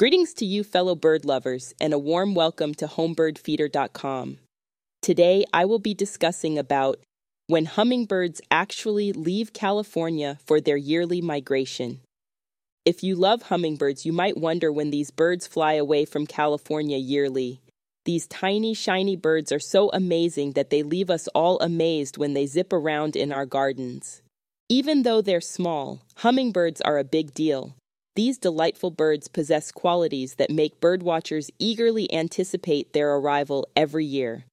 Greetings to you, fellow bird lovers, and a warm welcome to homebirdfeeder.com. Today, I will be discussing about when hummingbirds actually leave California for their yearly migration. If you love hummingbirds, you might wonder when these birds fly away from California yearly. These tiny, shiny birds are so amazing that they leave us all amazed when they zip around in our gardens. Even though they're small, hummingbirds are a big deal. These delightful birds possess qualities that make birdwatchers eagerly anticipate their arrival every year.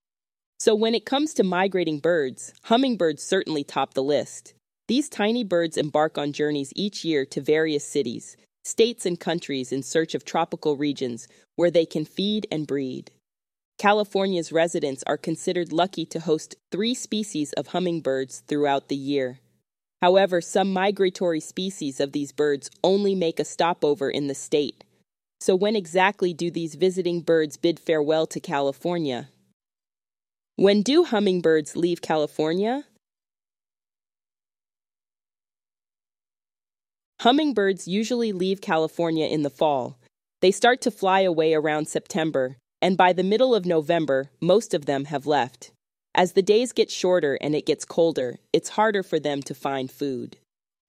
So, when it comes to migrating birds, hummingbirds certainly top the list. These tiny birds embark on journeys each year to various cities, states, and countries in search of tropical regions where they can feed and breed. California's residents are considered lucky to host three species of hummingbirds throughout the year. However, some migratory species of these birds only make a stopover in the state. So, when exactly do these visiting birds bid farewell to California? When do hummingbirds leave California? Hummingbirds usually leave California in the fall. They start to fly away around September, and by the middle of November, most of them have left. As the days get shorter and it gets colder, it's harder for them to find food.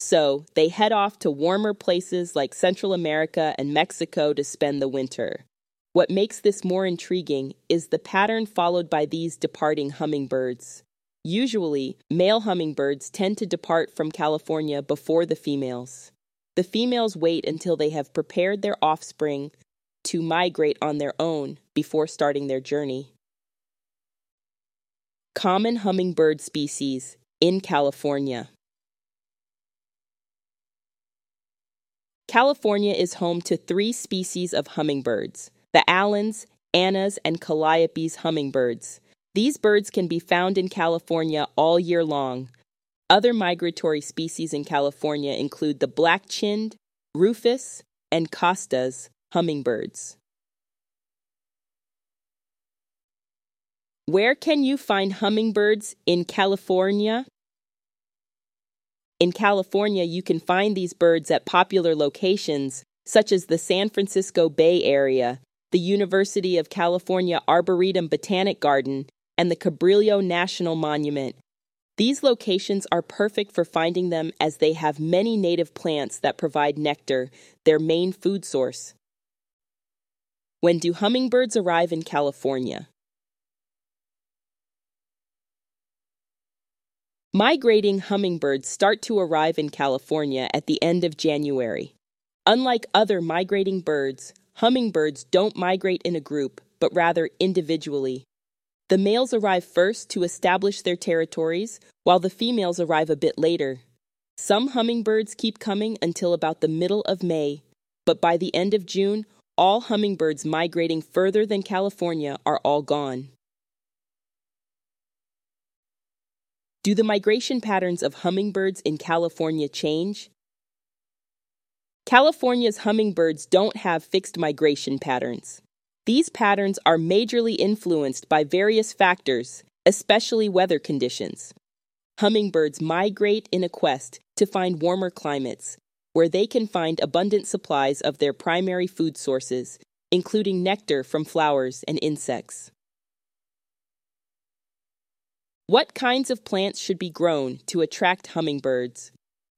So, they head off to warmer places like Central America and Mexico to spend the winter. What makes this more intriguing is the pattern followed by these departing hummingbirds. Usually, male hummingbirds tend to depart from California before the females. The females wait until they have prepared their offspring to migrate on their own before starting their journey. Common hummingbird species in California. California is home to three species of hummingbirds the Allen's, Anna's, and Calliope's hummingbirds. These birds can be found in California all year long, other migratory species in California include the black chinned, rufous, and Costa's hummingbirds. Where can you find hummingbirds in California? In California, you can find these birds at popular locations such as the San Francisco Bay Area, the University of California Arboretum Botanic Garden, and the Cabrillo National Monument, these locations are perfect for finding them as they have many native plants that provide nectar, their main food source. When do hummingbirds arrive in California? Migrating hummingbirds start to arrive in California at the end of January. Unlike other migrating birds, hummingbirds don't migrate in a group, but rather individually. The males arrive first to establish their territories, while the females arrive a bit later. Some hummingbirds keep coming until about the middle of May, but by the end of June, all hummingbirds migrating further than California are all gone. Do the migration patterns of hummingbirds in California change? California's hummingbirds don't have fixed migration patterns. These patterns are majorly influenced by various factors, especially weather conditions. Hummingbirds migrate in a quest to find warmer climates, where they can find abundant supplies of their primary food sources, including nectar from flowers and insects. What kinds of plants should be grown to attract hummingbirds?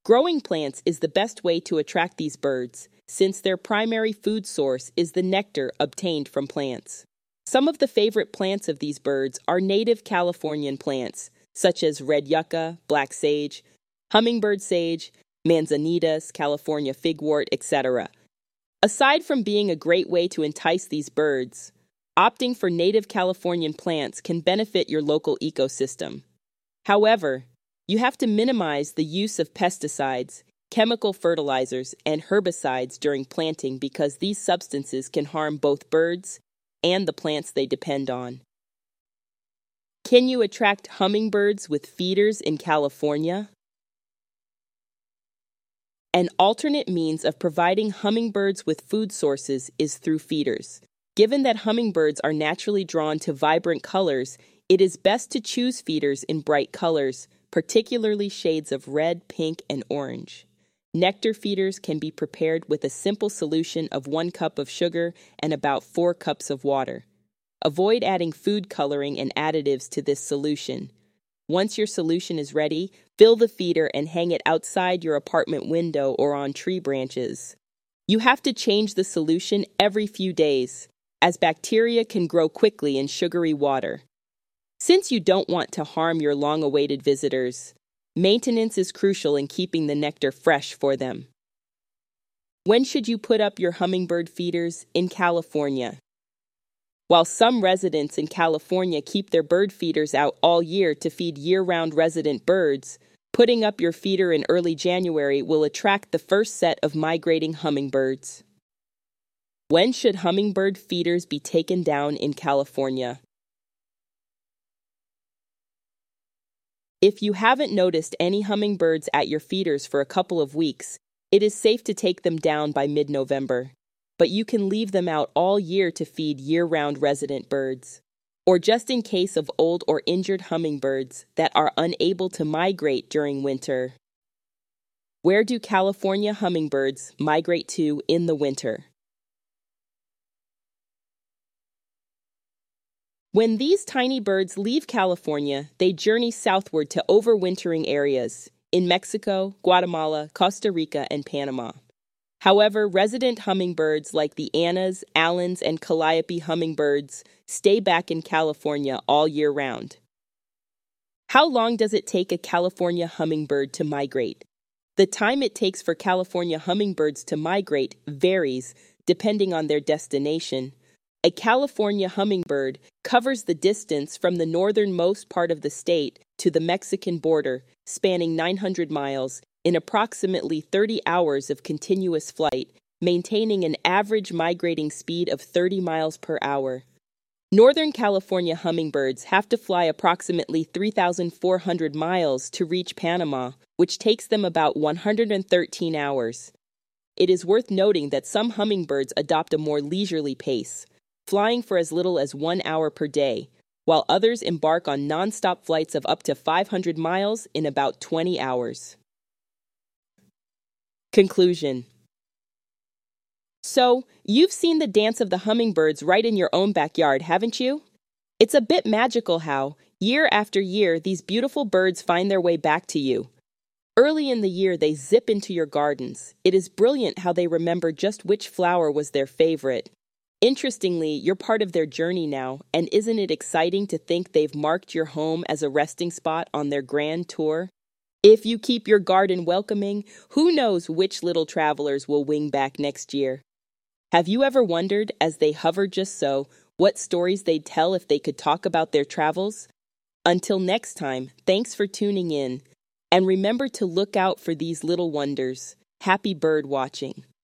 Growing plants is the best way to attract these birds, since their primary food source is the nectar obtained from plants. Some of the favorite plants of these birds are native Californian plants, such as red yucca, black sage, hummingbird sage, manzanitas, California figwort, etc. Aside from being a great way to entice these birds, opting for native Californian plants can benefit your local ecosystem. However, you have to minimize the use of pesticides chemical fertilizers, and herbicides during planting because these substances can harm both birds and the plants they depend on. Can you attract hummingbirds with feeders in California? An alternate means of providing hummingbirds with food sources is through feeders. Given that hummingbirds are naturally drawn to vibrant colors, it is best to choose feeders in bright colors, particularly shades of red, pink, and orange. Nectar feeders can be prepared with a simple solution of one cup of sugar and about four cups of water. Avoid adding food coloring and additives to this solution. Once your solution is ready, fill the feeder and hang it outside your apartment window or on tree branches. You have to change the solution every few days, as bacteria can grow quickly in sugary water. Since you don't want to harm your long awaited visitors, maintenance is crucial in keeping the nectar fresh for them. When should you put up your hummingbird feeders in California? While some residents in California keep their bird feeders out all year to feed year round resident birds, putting up your feeder in early January will attract the first set of migrating hummingbirds. When should hummingbird feeders be taken down in California? If you haven't noticed any hummingbirds at your feeders for a couple of weeks, it is safe to take them down by mid November but you can leave them out all year to feed year round resident birds. Or just in case of old or injured hummingbirds that are unable to migrate during winter. Where do California hummingbirds migrate to in the winter? When these tiny birds leave California, they journey southward to overwintering areas in Mexico, Guatemala, Costa Rica, and Panama. However, resident hummingbirds like the Anna's, Allen's, and Calliope hummingbirds stay back in California all year round. How long does it take a California hummingbird to migrate? The time it takes for California hummingbirds to migrate varies depending on their destination. A California hummingbird covers the distance from the northernmost part of the state to the Mexican border, spanning 900 miles, in approximately 30 hours of continuous flight, maintaining an average migrating speed of 30 miles per hour. Northern California hummingbirds have to fly approximately 3,400 miles to reach Panama, which takes them about 113 hours. It is worth noting that some hummingbirds adopt a more leisurely pace, flying for as little as one hour per day, while others embark on nonstop flights of up to 500 miles in about 20 hours. Conclusion So, you've seen the dance of the hummingbirds right in your own backyard, haven't you? It's a bit magical how, year after year, these beautiful birds find their way back to you. Early in the year, they zip into your gardens. It is brilliant how they remember just which flower was their favorite. Interestingly, you're part of their journey now, and isn't it exciting to think they've marked your home as a resting spot on their grand tour? If you keep your garden welcoming, who knows which little travelers will wing back next year? Have you ever wondered, as they hover just so, what stories they'd tell if they could talk about their travels? Until next time, thanks for tuning in. And remember to look out for these little wonders. Happy bird watching.